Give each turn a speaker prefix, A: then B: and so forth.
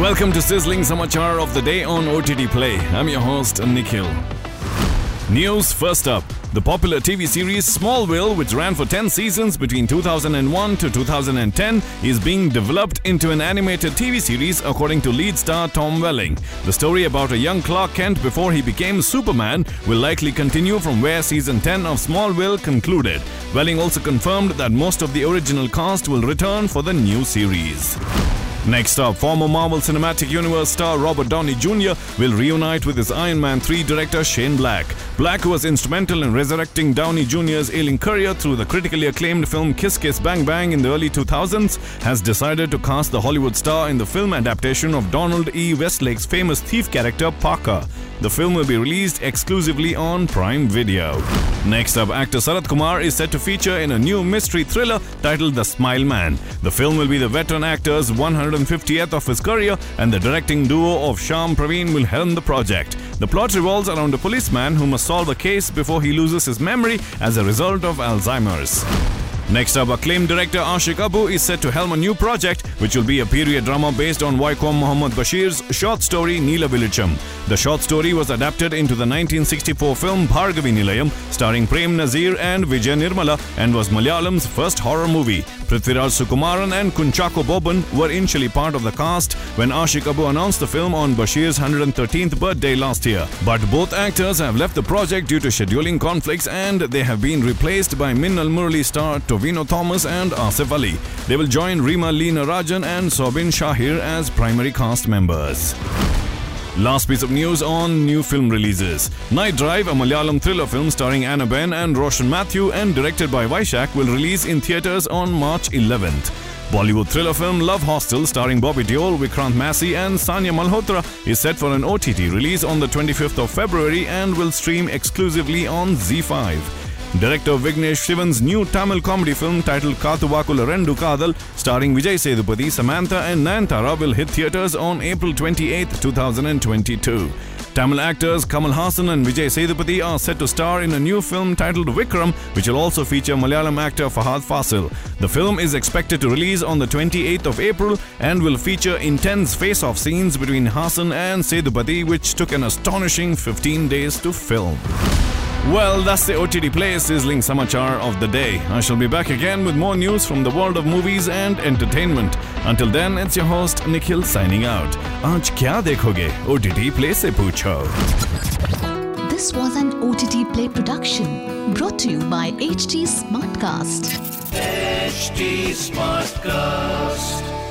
A: Welcome to Sizzling Samachar of the Day on OTT Play. I'm your host, Nikhil. News first up. The popular TV series Smallville, which ran for 10 seasons between 2001 to 2010, is being developed into an animated TV series according to lead star Tom Welling. The story about a young Clark Kent before he became Superman will likely continue from where season 10 of Smallville concluded. Welling also confirmed that most of the original cast will return for the new series. Next up, former Marvel Cinematic Universe star Robert Downey Jr. will reunite with his Iron Man 3 director Shane Black. Black, who was instrumental in resurrecting Downey Jr.'s ailing career through the critically acclaimed film Kiss Kiss Bang Bang in the early 2000s, has decided to cast the Hollywood star in the film adaptation of Donald E. Westlake's famous thief character Parker. The film will be released exclusively on Prime Video. Next up, actor Sarath Kumar is set to feature in a new mystery thriller titled The Smile Man. The film will be the veteran actor's 150th of his career, and the directing duo of Syam Praveen will helm the project. The plot revolves around a policeman who must solve a case before he loses his memory as a result of Alzheimer's. Next up, acclaimed director Aashiq Abu is set to helm a new project, which will be a period drama based on Vaikom Muhammad Basheer's short story Neela Velicham. The short story was adapted into the 1964 film Bhargavi Nilayam, starring Prem Nazir and Vijay Nirmala, and was Malayalam's first horror movie. Prithviraj Sukumaran and Kunchacko Boban were initially part of the cast when Aashiq Abu announced the film on Basheer's 113th birthday last year. But both actors have left the project due to scheduling conflicts and they have been replaced by Minnal Murali star Tovino Thomas and Asif Ali. They will join Rima Lee Narajan and Soubin Shahir as primary cast members. Last piece of news on new film releases. Night Drive, a Malayalam thriller film starring Anna Ben and Roshan Mathew and directed by Vysakh, will release in theatres on March 11th. Bollywood thriller film Love Hostel starring Bobby Deol, Vikrant Massey and Sanya Malhotra is set for an OTT release on the 25th of February and will stream exclusively on ZEE5. Director Vignesh Shivan's new Tamil comedy film titled Kaathuvaakula Rendu Kaadhal, starring Vijay Sethupathi, Samantha and Nayanthara will hit theatres on April 28, 2022. Tamil actors Kamal Haasan and Vijay Sethupathi are set to star in a new film titled Vikram, which will also feature Malayalam actor Fahadh Faasil. The film is expected to release on the 28th of April and will feature intense face-off scenes between Haasan and Sethupathi, which took an astonishing 15 days to film. Well, that's the OTT Play sizzling samachar of the day. I shall be back again with more news from the world of movies and entertainment. Until then, it's your host Nikhil signing out. Aaj kya dekhoge? OTT Play se poocho.
B: This was an OTT Play production brought to you by HT Smartcast.
C: HT Smartcast.